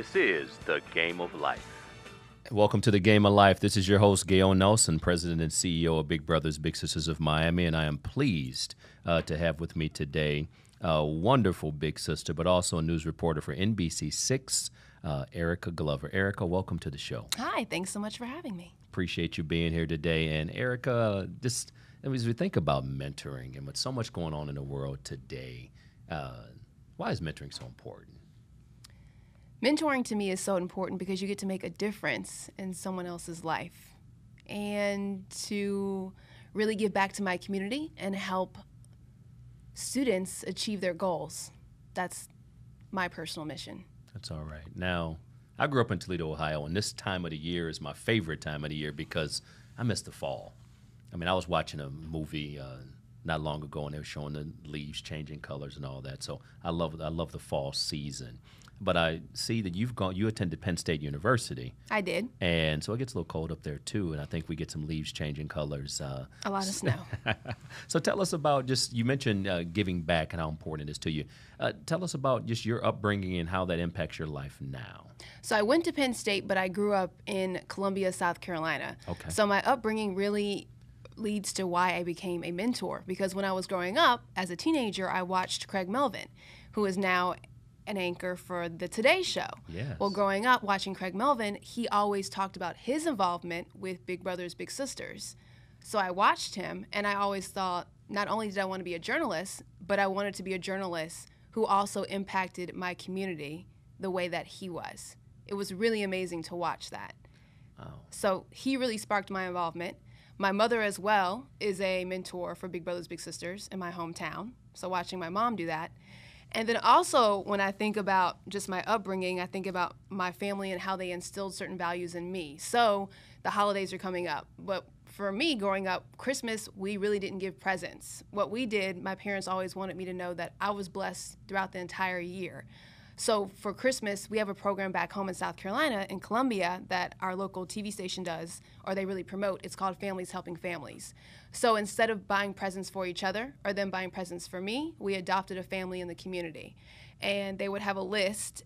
This is the game of life. Welcome to the Game of Life. This is your host, Gale Nelson, President and CEO of Big Brothers Big Sisters of Miami, and I am pleased uh, to have with me today a wonderful big sister, but also a news reporter for NBC6, uh, Erika Glover. Erika, welcome to the show. Hi, thanks so much for having me. Appreciate you being here today. And Erika, just as we think about mentoring and with so much going on in the world today, uh, why is mentoring so important? Mentoring to me is so important because you get to make a difference in someone else's life and to really give back to my community and help students achieve their goals. That's my personal mission. That's all right. Now, I grew up in Toledo, Ohio, and this time of the year is my favorite time of the year because I miss the fall. I mean, I was watching a movie uh, not long ago, and they were showing the leaves changing colors and all that. So I love I love the fall season but I see that you've gone. You attended Penn State University. I did. And so it gets a little cold up there too, and I think we get some leaves changing colors. Uh, a lot of snow. so tell us about just you mentioned uh, giving back and how important it is to you. Uh, tell us about just your upbringing and how that impacts your life now. So I went to Penn State, but I grew up in Columbia, South Carolina. Okay. So my upbringing really leads to why I became a mentor because when I was growing up as a teenager, I watched Craig Melvin, who is now an anchor for the Today Show. Yes. Well, growing up watching Craig Melvin, he always talked about his involvement with Big Brothers Big Sisters. So I watched him, and I always thought not only did I want to be a journalist, but I wanted to be a journalist who also impacted my community the way that he was. It was really amazing to watch that. Wow. So he really sparked my involvement. My mother, as well, is a mentor for Big Brothers Big Sisters in my hometown. So watching my mom do that. And then also, when I think about just my upbringing, I think about my family and how they instilled certain values in me. So the holidays are coming up. But for me, growing up, Christmas, we really didn't give presents. What we did, my parents always wanted me to know that I was blessed throughout the entire year. So for Christmas, we have a program back home in South Carolina, in Columbia, that our local TV station does, or they really promote. It's called Families Helping Families. So instead of buying presents for each other or them buying presents for me, we adopted a family in the community. And they would have a list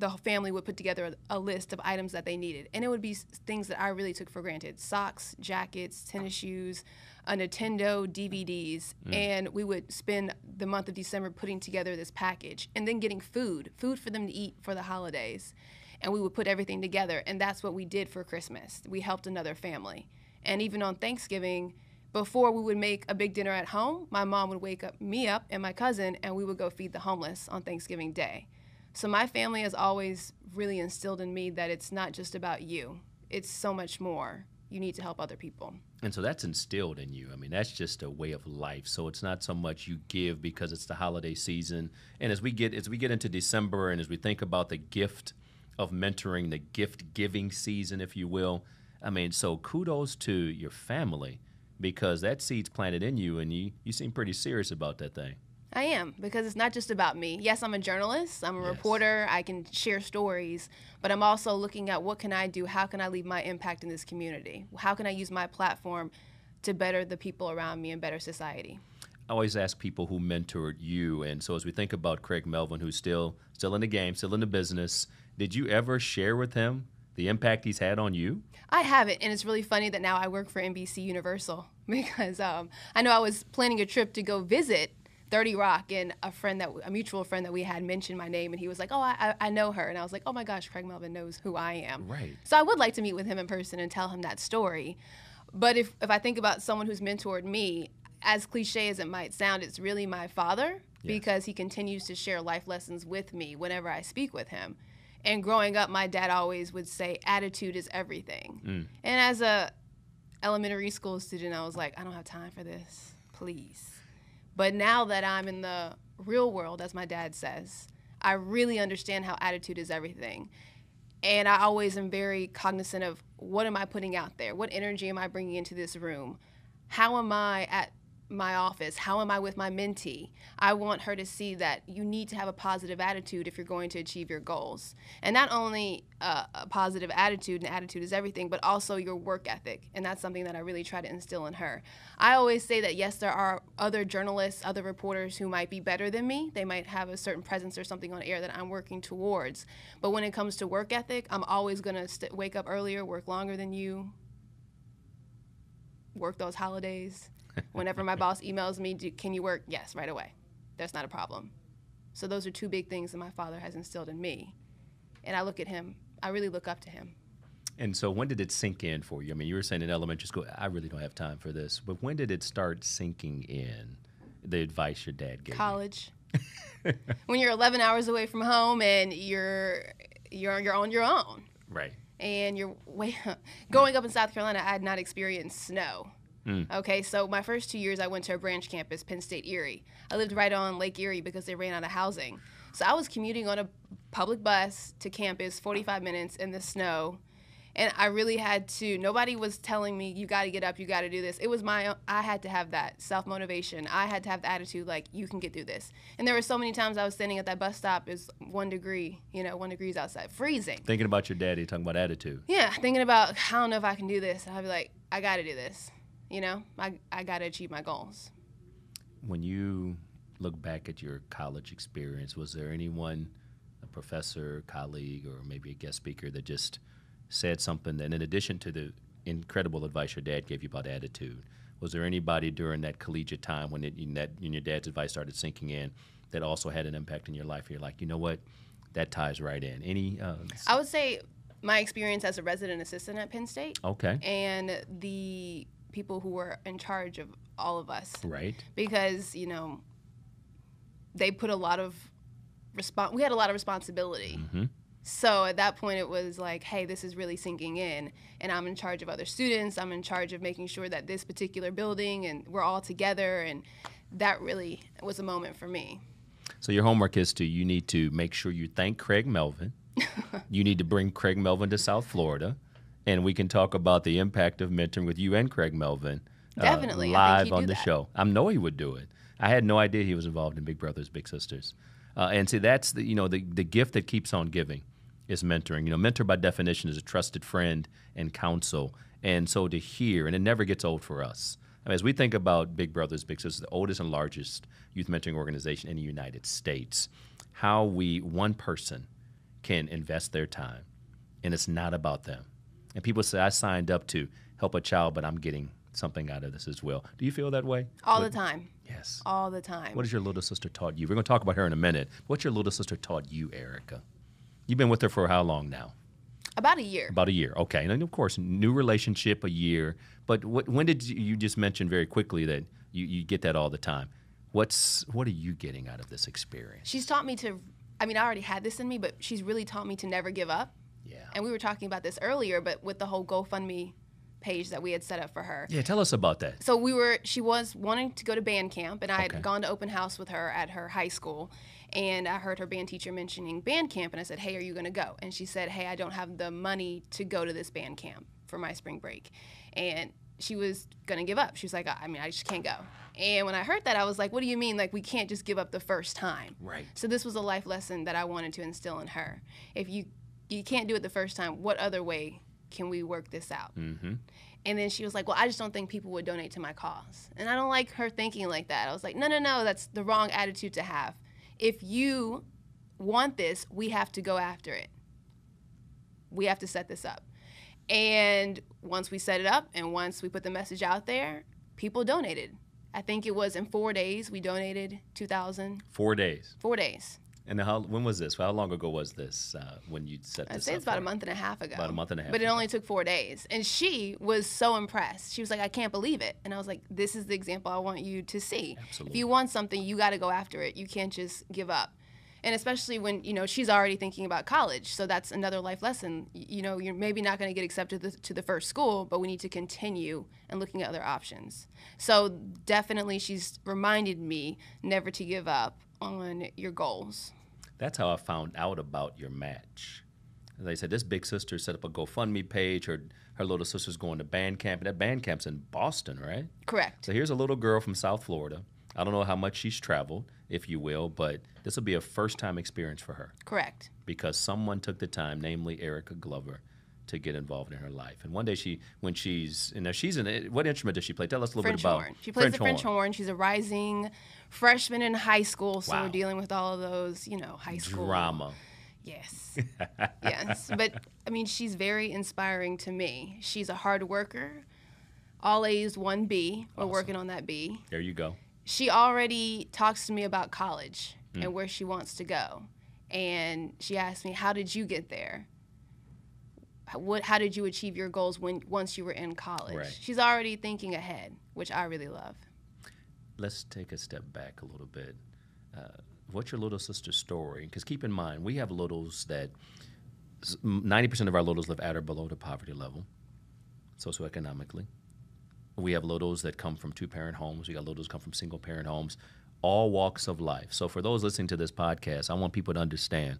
the family would put together a, list of items that they needed. And it would be things that I really took for granted socks, jackets, tennis shoes, a Nintendo, DVDs. Mm. And we would spend the month of December putting together this package and then getting food, food for them to eat for the holidays. And we would put everything together. And that's what we did for Christmas. We helped another family. And even on Thanksgiving, before we would make a big dinner at home, my mom would wake up me up and my cousin, and we would go feed the homeless on Thanksgiving Day. So my family has always really instilled in me that it's not just about you. It's so much more. You need to help other people. And so that's instilled in you. I mean, that's just a way of life. So it's not so much you give because it's the holiday season. And as we get as we get into December and as we think about the gift of mentoring, the gift giving season, if you will, I mean, so kudos to your family because that seed's planted in you and you you seem pretty serious about that thing. I am because it's not just about me. Yes, I'm a journalist, I'm a yes. reporter, I can share stories, but I'm also looking at what can I do? How can I leave my impact in this community? How can I use my platform to better the people around me and better society? I always ask people who mentored you, and so as we think about Craig Melvin, who's still still in the game, still in the business, did you ever share with him the impact he's had on you? I haven't, and it's really funny that now I work for NBC Universal because um, I know I was planning a trip to go visit 30 Rock, and a friend that a mutual friend that we had mentioned my name, and he was like, "Oh, I, I know her," and I was like, "Oh my gosh, Craig Melvin knows who I am." Right. So I would like to meet with him in person and tell him that story. But if if I think about someone who's mentored me, as cliche as it might sound, it's really my father yes. because he continues to share life lessons with me whenever I speak with him. And growing up, my dad always would say, "Attitude is everything." Mm. And as a elementary school student, I was like, "I don't have time for this. Please." But now that I'm in the real world, as my dad says, I really understand how attitude is everything. And I always am very cognizant of what am I putting out there? What energy am I bringing into this room? How am I at my office? How am I with my mentee? I want her to see that you need to have a positive attitude if you're going to achieve your goals. And not only uh, a positive attitude, and attitude is everything, but also your work ethic. And that's something that I really try to instill in her. I always say that yes, there are other journalists, other reporters who might be better than me. They might have a certain presence or something on air that I'm working towards. But when it comes to work ethic, I'm always going to wake up earlier, work longer than you, work those holidays. Whenever my boss emails me, do, can you work? Yes, right away. That's not a problem. So those are two big things that my father has instilled in me. And I look at him, I really look up to him. And so when did it sink in for you? I mean, you were saying in elementary school, I really don't have time for this. But when did it start sinking in, the advice your dad gave College. when you're 11 hours away from home and you're you're you're on your own. Right. And you're way, going up in South Carolina, I had not experienced snow. Mm. Okay, so my first two years, I went to a branch campus, Penn State Erie. I lived right on Lake Erie because they ran out of housing. So I was commuting on a public bus to campus, 45 minutes in the snow. And I really had to, nobody was telling me, you got to get up, you got to do this. It was my, I had to have that self motivation. I had to have the attitude like, you can get through this. And there were so many times I was standing at that bus stop, it's one degree, you know, one degrees outside, freezing. Thinking about your daddy, talking about attitude. Yeah, thinking about, I don't know if I can do this. I'd be like, I got to do this. You know, I, I got to achieve my goals. When you look back at your college experience, was there anyone, a professor, colleague, or maybe a guest speaker that just said something that, in addition to the incredible advice your dad gave you about attitude, was there anybody during that collegiate time when, it, that, when your dad's advice started sinking in that also had an impact in your life? You're like, you know what, that ties right in. Any? Uh, I would say my experience as a resident assistant at Penn State. Okay. And the people who were in charge of all of us. Right. Because, you know, they put a lot of respons- we had a lot of responsibility. Mm-hmm. So at that point, it was like, hey, this is really sinking in, and I'm in charge of other students. I'm in charge of making sure that this particular building and we're all together, and that really was a moment for me. So your homework is to you need to make sure you thank Craig Melvin. you need to bring Craig Melvin to South Florida, and we can talk about the impact of mentoring with you and Craig Melvin. uh, Definitely, think live on the that. show. I know he would do it. I had no idea he was involved in Big Brothers Big Sisters. Uh, and see, that's the you know the the gift that keeps on giving is mentoring. You know, mentor by definition is a trusted friend and counsel. And so to hear, and it never gets old for us. I mean, as we think about Big Brothers Big Sisters, the oldest and largest youth mentoring organization in the United States, how we one person can invest their time, and it's not about them. And people say, I signed up to help a child, but I'm getting something out of this as well. Do you feel that way? All What- the time. Yes. All the time. What has your little sister taught you? We're going to talk about her in a minute. What's your little sister taught you, Erika? You've been with her for how long now? About a year. About a year. Okay. And of course, new relationship, a year. But what, when did you, you just mention very quickly that you, you get that all the time? What's what are you getting out of this experience? She's taught me to, I mean, I already had this in me, but she's really taught me to never give up. And we were talking about this earlier, but with the whole GoFundMe page that we had set up for her. Yeah. Tell us about that. So we were, she was wanting to go to band camp, and I Okay. had gone to open house with her at her high school. And I heard her band teacher mentioning band camp, and I said, Hey, are you going to go? And she said, Hey, I don't have the money to go to this band camp for my spring break. And she was going to give up. She was like, I I mean, I just can't go. And when I heard that, I was like, What do you mean? Like, we can't just give up the first time. Right. So this was a life lesson that I wanted to instill in her. If you you can't do it the first time, what other way can we work this out? Mm-hmm. And then she was like, "Well, I just don't think people would donate to my cause." And I don't like her thinking like that. I was like, "No, no, no, that's the wrong attitude to have. If you want this, we have to go after it. We have to set this up." And once we set it up and once we put the message out there, people donated. I think it was in 4 days we donated 2000 Four days. 4 days. And how when was this? How long ago was this uh, when you set I'd say up it's about for a month and a half ago. About a month and a half But it only took four days. And she was so impressed. She was like, I can't believe it. And I was like, this is the example I want you to see. If you want something, you got to go after it. You can't just give up. And especially when, you know, she's already thinking about college. So that's another life lesson. You know, you're maybe not going to get accepted to the, to the first school, but we need to continue and looking at other options. So definitely she's reminded me never to give up on your goals. That's how I found out about your match. they said this big sister set up a GoFundMe page. Her her little sister's going to band camp, and that band camp's in Boston, right? Correct. So here's a little girl from South Florida. I don't know how much she's traveled, if you will, but this will be a first time experience for her Correct. because someone took the time, namely Erika Glover, to get involved in her life. And one day she, when she's, you know, she's in, what instrument does she play? Tell us a little French bit about horn. She plays the French horn. She's a rising freshman in high school, so Wow. we're dealing with all of those, you know, high school Drama. Yes. yes. But I mean, she's very inspiring to me. She's a hard worker. All A's, one B. We're working on that B. There you go. She already talks to me about college mm. and where she wants to go. And she asked me, "How did you get there? How- What how did you achieve your goals when once you were in college?" Right. She's already thinking ahead, which I really love. Let's take a step back a little bit. Uh, what's your little sister's story? Because keep in mind, we have littles that 90% of our littles live at or below the poverty level, socioeconomically. We have littles that come from two parent homes. We got littles come from single parent homes, all walks of life. So for those listening to this podcast, I want people to understand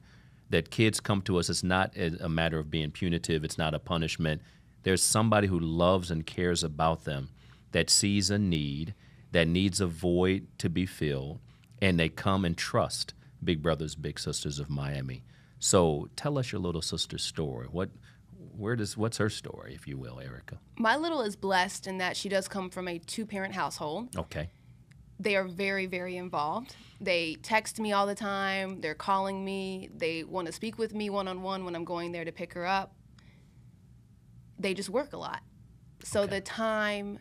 that kids come to us. It's not a matter of being punitive. It's not a punishment. There's somebody who loves and cares about them, that sees a need, that needs a void to be filled, and they come and trust Big Brothers Big Sisters of Miami. So tell us your little sister's story. What, where does, what's her story, if you will, Erika? My little is blessed in that she does come from a two-parent household. Okay. They are very very involved. They text me all the time. They're calling me. They want to speak with me one-on-one when i'm going there to pick her up. They just work a lot. So Okay. the time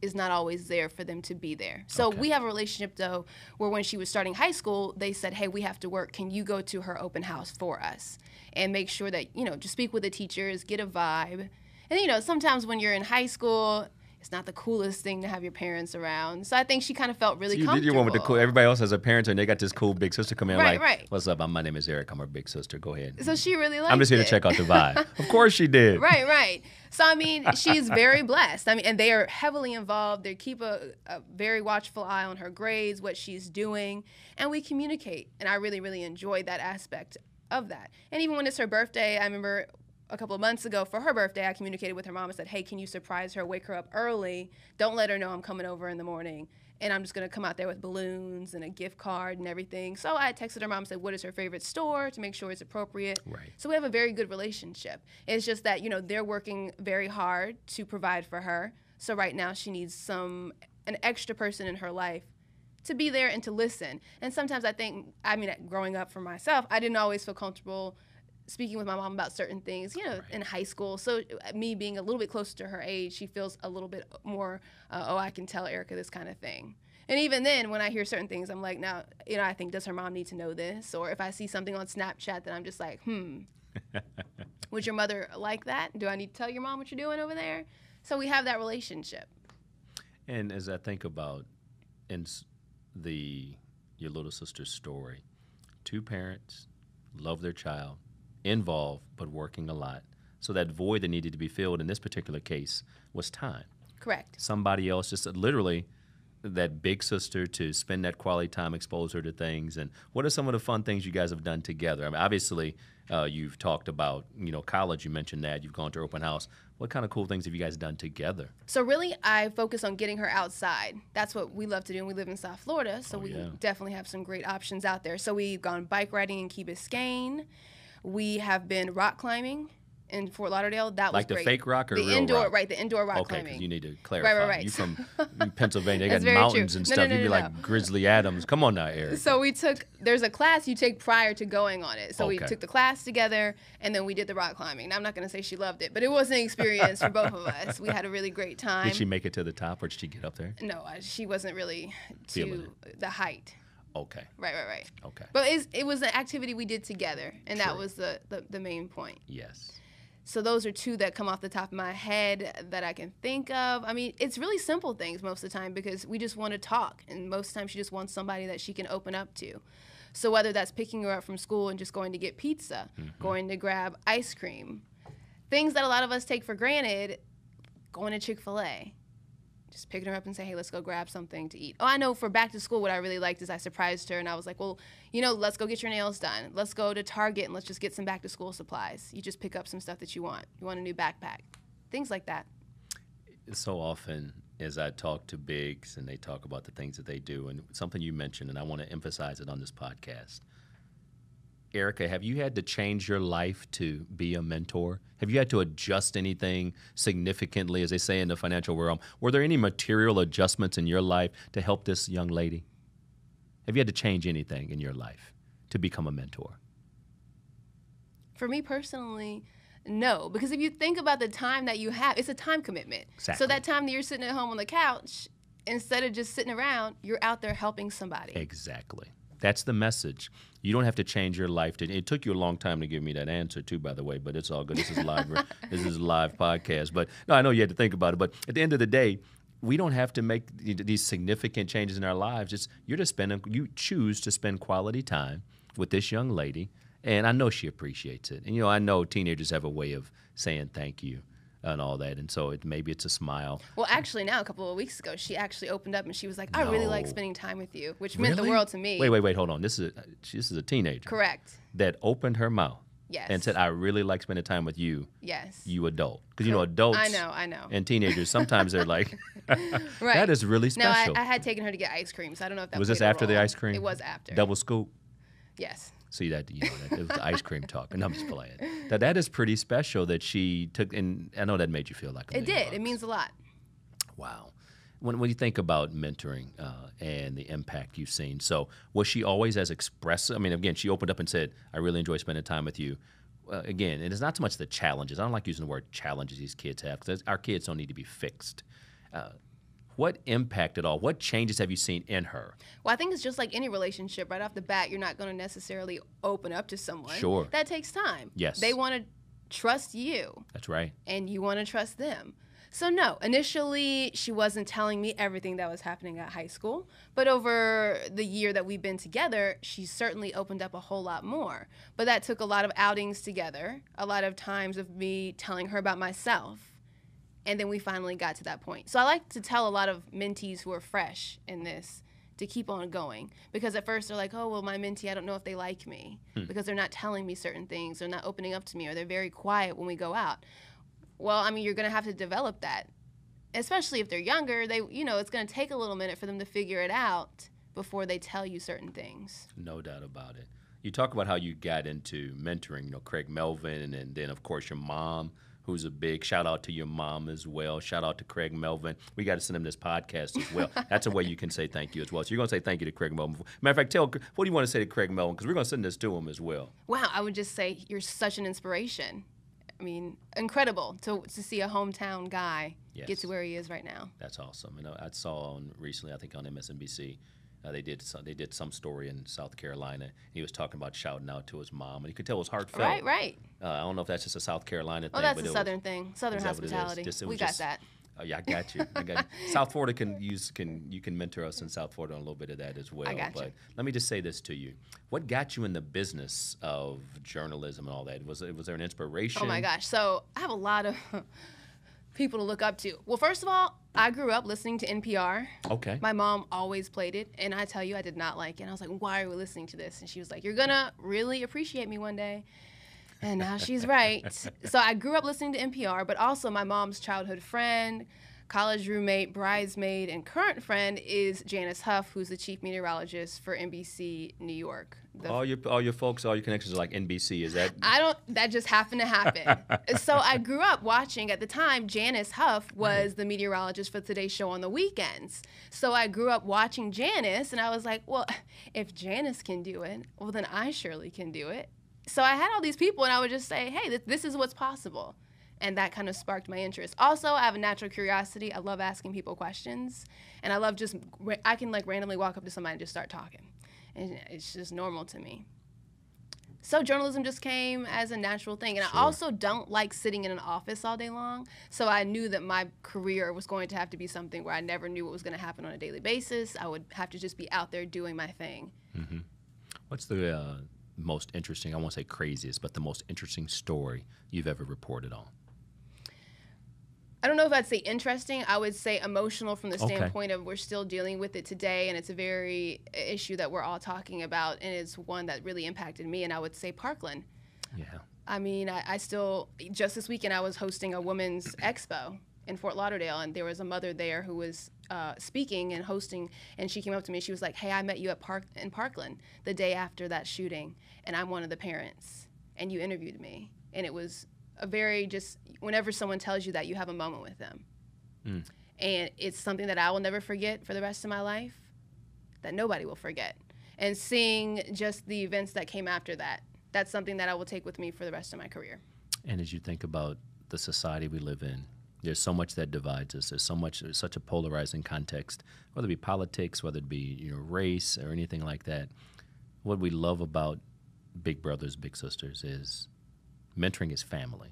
is not always there for them to be there. So Okay. we have a relationship though where when she was starting high school they said hey we have to work. Can you go to her open house for us and make sure that you know just speak with the teachers get a vibe? And you know sometimes when you're in high school it's not the coolest thing to have your parents around so i think she kind of felt really So you did your one with the cool. Everybody else has a parent, and they got this cool big sister come in. Right, like, right. what's up? I'm, my name is Eric. I'm her big sister. Go ahead. so she really liked I'm just here to check out the vibe. of course she did. right, right. So I mean, she's very blessed. I mean, and they are heavily involved. They keep a, a very watchful eye on her grades, what she's doing, and we communicate. And I really, really enjoyed that aspect of that. And even when it's her birthday, I remember a couple of months ago for her birthday, I communicated with her mom and said, "Hey, can you surprise her? Wake her up early. Don't let her know I'm coming over in the morning." And I'm just gonna come out there with balloons and a gift card and everything. So I texted her mom and said, "What is her favorite store?" to make sure it's appropriate. Right. So we have a very good relationship. It's just that, you know, they're working very hard to provide for her. So right now she needs some an extra person in her life to be there and to listen. And sometimes I think I mean growing up for myself, I didn't always feel comfortable speaking with my mom about certain things, you know, in high school. So uh, me being a little bit closer to her age, she feels a little bit more uh, oh, I can tell Erika this kind of thing. And even then, when I hear certain things, I'm like, now, you know, I think, does her mom need to know this? Or if I see something on Snapchat that I'm just like, hmm, would your mother like that? Do I need to tell your mom what you're doing over there? So we have that relationship. And as I think about in the your little sister's story, two parents love their child, involved but working a lot. So that void that needed to be filled in this particular case was time. Correct. Somebody else just literally that big sister to spend that quality time, expose her to things. And what are some of the fun things you guys have done together? I mean, obviously, uh, you've talked about you know college. You mentioned that you've gone to open house. What kind of cool things have you guys done together? So really, I focus on getting her outside. That's what we love to do, and we live in South Florida, so Oh, we yeah. definitely have some great options out there. So we've gone bike riding in Key Biscayne. We have been rock climbing in Fort Lauderdale. That Like was like the fake rock or the indoor, rock? right? The indoor rock Okay, climbing. because you need to clarify. right. right, right. You from Pennsylvania? They got mountains true. and No, stuff. no, You'd be no, like no. Grizzly Adams. Come on now, Eric. So we took there's a class you take prior to going on it. So we took the class together and then we did the rock climbing. Now, I'm not going to say she loved it, but it was an experience for both of us. We had a really great time. Did she make it to the top, or did she get up there? no, she wasn't really to the height. Okay, Right, right, right. okay, But it's, it was an activity we did together, and that was the, the, the main point. yes. So those are two that come off the top of my head that I can think of. I mean, it's really simple things most of the time because we just want to talk, and most of the time she just wants somebody that she can open up to. So whether that's picking her up from school and just going to get pizza, mm-hmm. going to grab ice cream, things that a lot of us take for granted, going to Chick Fil A. just picking her up and say, hey, let's go grab something to eat. Oh, I know for back to school, what I really liked is I surprised her and I was like, well, you know, let's go get your nails done. Let's go to Target and let's just get some back to school supplies. You just pick up some stuff that you want. You want a new backpack, things like that. So often, as I talk to bigs and they talk about the things that they do, and something you mentioned, and I want to emphasize it on this podcast. Erika, have you had to change your life to be a mentor? Have you had to adjust anything significantly, as they say in the financial realm? Were there any material adjustments in your life to help this young lady? Have you had to change anything in your life to become a mentor? For me personally, no, because if you think about the time that you have, it's a time commitment. Exactly. So that time that you're sitting at home on the couch, instead of just sitting around, you're out there helping somebody. Exactly. That's the message. You don't have to change your life. To, it took you a long time to give me that answer too, by the way. But it's all good. This is live. this is live podcast. But no, I know you had to think about it. But at the end of the day, we don't have to make these significant changes in our lives. It's you're just spending. You choose to spend quality time with this young lady, and I know she appreciates it. And you know, I know teenagers have a way of saying thank you and all that. And so it, maybe it's a smile. Well, actually, now a couple of weeks ago, she actually opened up and she was like, "I really like spending time with you," which meant the world to me. Wait, wait, wait. Hold on. This is a, this is a teenager Correct. that opened her mouth Yes. and said, "I really like spending time with you, Yes. you adult." Because you know, adults. I know. I know. And teenagers sometimes they're like, right. "That is really Now, I. I had taken her to get ice cream, so I don't know if that was this after the ice cream? It was after. Double scoop. Yes. See that you know that it was the ice cream talk, and I'm just playing. That that is pretty special that she took, and I know that made you feel like a It did. It means a lot. Wow. When, when you think about mentoring uh, and the impact you've seen, so was she always as expressive? I mean, again, she opened up and said, "I really enjoy spending time with you." Uh, again, and it's not so much the challenges. I don't like using the word challenges these kids have because our kids don't need to be fixed. Uh, what impact at all? What changes have you seen in her? Well, I think it's just like any relationship. Right off the bat, you're not going to necessarily open up to someone. Sure. That takes time. Yes. They want to trust you, That's right. and you want to trust them. So, no, initially, she wasn't telling me everything that was happening at high school. But over the year that we've been together, she certainly opened up a whole lot more. But that took a lot of outings together, a lot of times of me telling her about myself. And then we finally got to that point. So I like to tell a lot of mentees who are fresh in this to keep on going because at first they're like, oh, well, my mentee, I don't know if they like me hmm. because they're not telling me certain things, they're not opening up to me, or they're very quiet when we go out. Well, I mean, you're going to have to develop that, especially if they're younger. They, you know, it's going to take a little minute for them to figure it out before they tell you certain things. No doubt about it. You talk about how you got into mentoring, you know, Craig Melvin, and, then then of course your mom, who's a big shout out to your mom as well. Shout out to Craig Melvin. We got to send him this podcast as well. That's a way you can say thank you as well. So you're going to say thank you to Craig Melvin. Matter of fact, tell what do you want to say to Craig Melvin because we're going to send this to him as well. Wow, I would just say you're such an inspiration. I mean, incredible to, to see a hometown guy get to where he is right now. That's awesome. You know, I saw on recently, I think on MSNBC, uh, they did some, they did some story in South Carolina. He was talking about shouting out to his mom, and you could tell it was heartfelt. Right, right. Uh, I don't know if that's just a South Carolina thing. Oh, that's a it was- southern thing. Southern Is that what it is? hospitality. Just- we was got just- that. Oh yeah, I got you. I got you. South Florida can use can you can mentor us in South Florida on a little bit of that as well. I got you. but let me just say this to you: What got you in the business of journalism and all that? Was it was there an inspiration? Oh my gosh. So I have a lot of people to look up to. Well, first of all, I grew up listening to NPR. Okay. My mom always played it, and I tell you, I did not like it. And I was like, why are we listening to this? And she was like, you're to really appreciate me one day. And now she's right. so I grew up listening to NPR, but also my mom's childhood friend, college roommate, bridesmaid, and current friend is Janice Huff, who's the chief meteorologist for NBC New York. The all your all your folks, all your connections are like NBC. Is that? I don't. That just happened to happen. so I grew up watching. At the time, Janice Huff was the meteorologist for Today's Show on the weekends. So I grew up watching Janice, and I was like, well, if Janice can do it, well, then I surely can do it. So I had all these people, and I would just say, hey, th- this is what's possible. And that kind of sparked my interest. Also, I have a natural curiosity. I love asking people questions, and I love just I can like randomly walk up to somebody and just start talking, and it's just normal to me. So journalism just came as a natural thing. And I also don't like sitting in an office all day long. So I knew that my career was going to have to be something where I never knew what was going to happen on a daily basis. I would have to just be out there doing my thing. What's the uh, most interesting? I won't say craziest, but the most interesting story you've ever reported on. I don't know if I'd say interesting. I would say emotional from the Okay. standpoint of we're still dealing with it today, and it's a very issue that we're all talking about, and it's one that really impacted me. And I would say Parkland. Yeah. I mean, I, I still just this weekend I was hosting a women's expo in Fort Lauderdale, and there was a mother there who was uh, speaking and hosting, and she came up to me. She was like, "Hey, I met you at Park in Parkland the day after that shooting, and I'm one of the parents, and you interviewed me, and it was a very just whenever someone tells you that you have a moment with them, mm. and it's something that I will never forget for the rest of my life, that nobody will forget, and seeing just the events that came after that." That's something that I will take with me for the rest of my career. And as you think about the society we live in, there's so much that divides us. There's so much, there's such a polarizing context, whether it be politics, whether it be you know race or anything like that. What we love about Big Brothers Big Sisters is mentoring is family,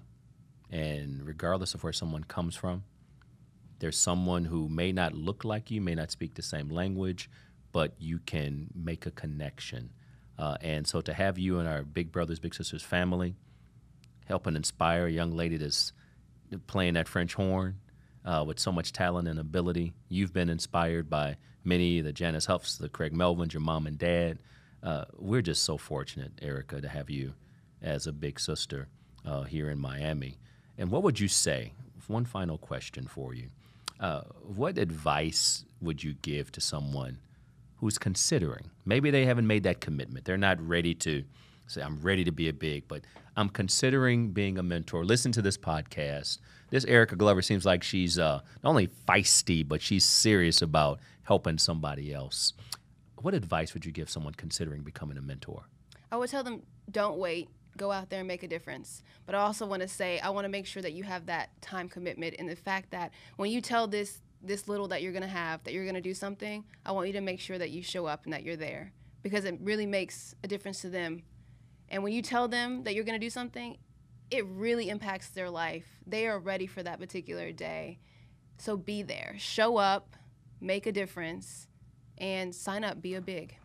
and regardless of where someone comes from, there's someone who may not look like you, may not speak the same language, but you can make a connection. Uh, and so to have you and our Big Brothers Big Sisters family help and inspire a young lady that's playing that French horn uh, with so much talent and ability. You've been inspired by many, the Janice Huffs, the Craig Melvins, your mom and dad. Uh, we're just so fortunate, Erika, to have you as a big sister uh, here in Miami. And what would you say? One final question for you. Uh, what advice would you give to someone who's considering? Maybe they haven't made that commitment. They're not ready to say, I'm ready to be a big, but I'm considering being a mentor. Listen to this podcast. This Erika Glover seems like she's uh, not only feisty, but she's serious about helping somebody else. What advice would you give someone considering becoming a mentor? I would tell them, don't wait. Go out there and make a difference. But I also want to say, I want to make sure that you have that time commitment and the fact that when you tell this this little that you're going to have, that you're going to do something, I want you to make sure that you show up and that you're there because it really makes a difference to them. And when you tell them that you're going to do something, it really impacts their life. They are ready for that particular day. So be there. Show up, make a difference, and sign up. Be a big.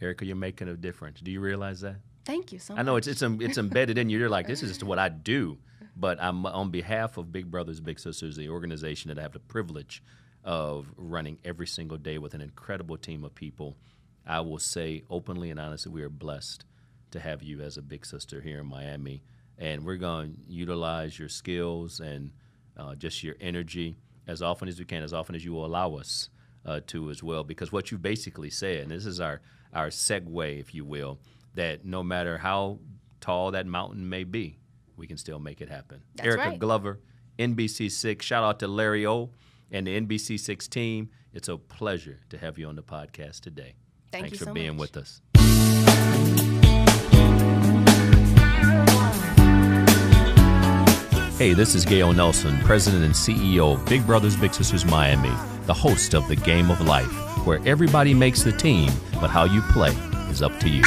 Erika, you're making a difference. Do you realize that? Thank you so much. I know it's it's it's embedded in you. You're like, this is just what I do. But I'm on behalf of Big Brothers Big Sisters, the organization that I have the privilege of running every single day with an incredible team of people. I will say openly and honestly, we are blessed to have you as a big sister here in Miami, and we're going to utilize your skills and uh, just your energy as often as we can, as often as you will allow us uh, to as well. Because what you basically said, and this is our our segue, if you will, that no matter how tall that mountain may be, we can still make it happen. That's Erika right. Glover, NBC6. Shout out to Larry O and the NBC6 team. It's a pleasure to have you on the podcast today. Thank Thanks for so being much. with us. Hey, this is Gale Nelson, President and CEO of Big Brothers Big Sisters Miami, the host of The Game of Life, where everybody makes the team, but how you play is up to you.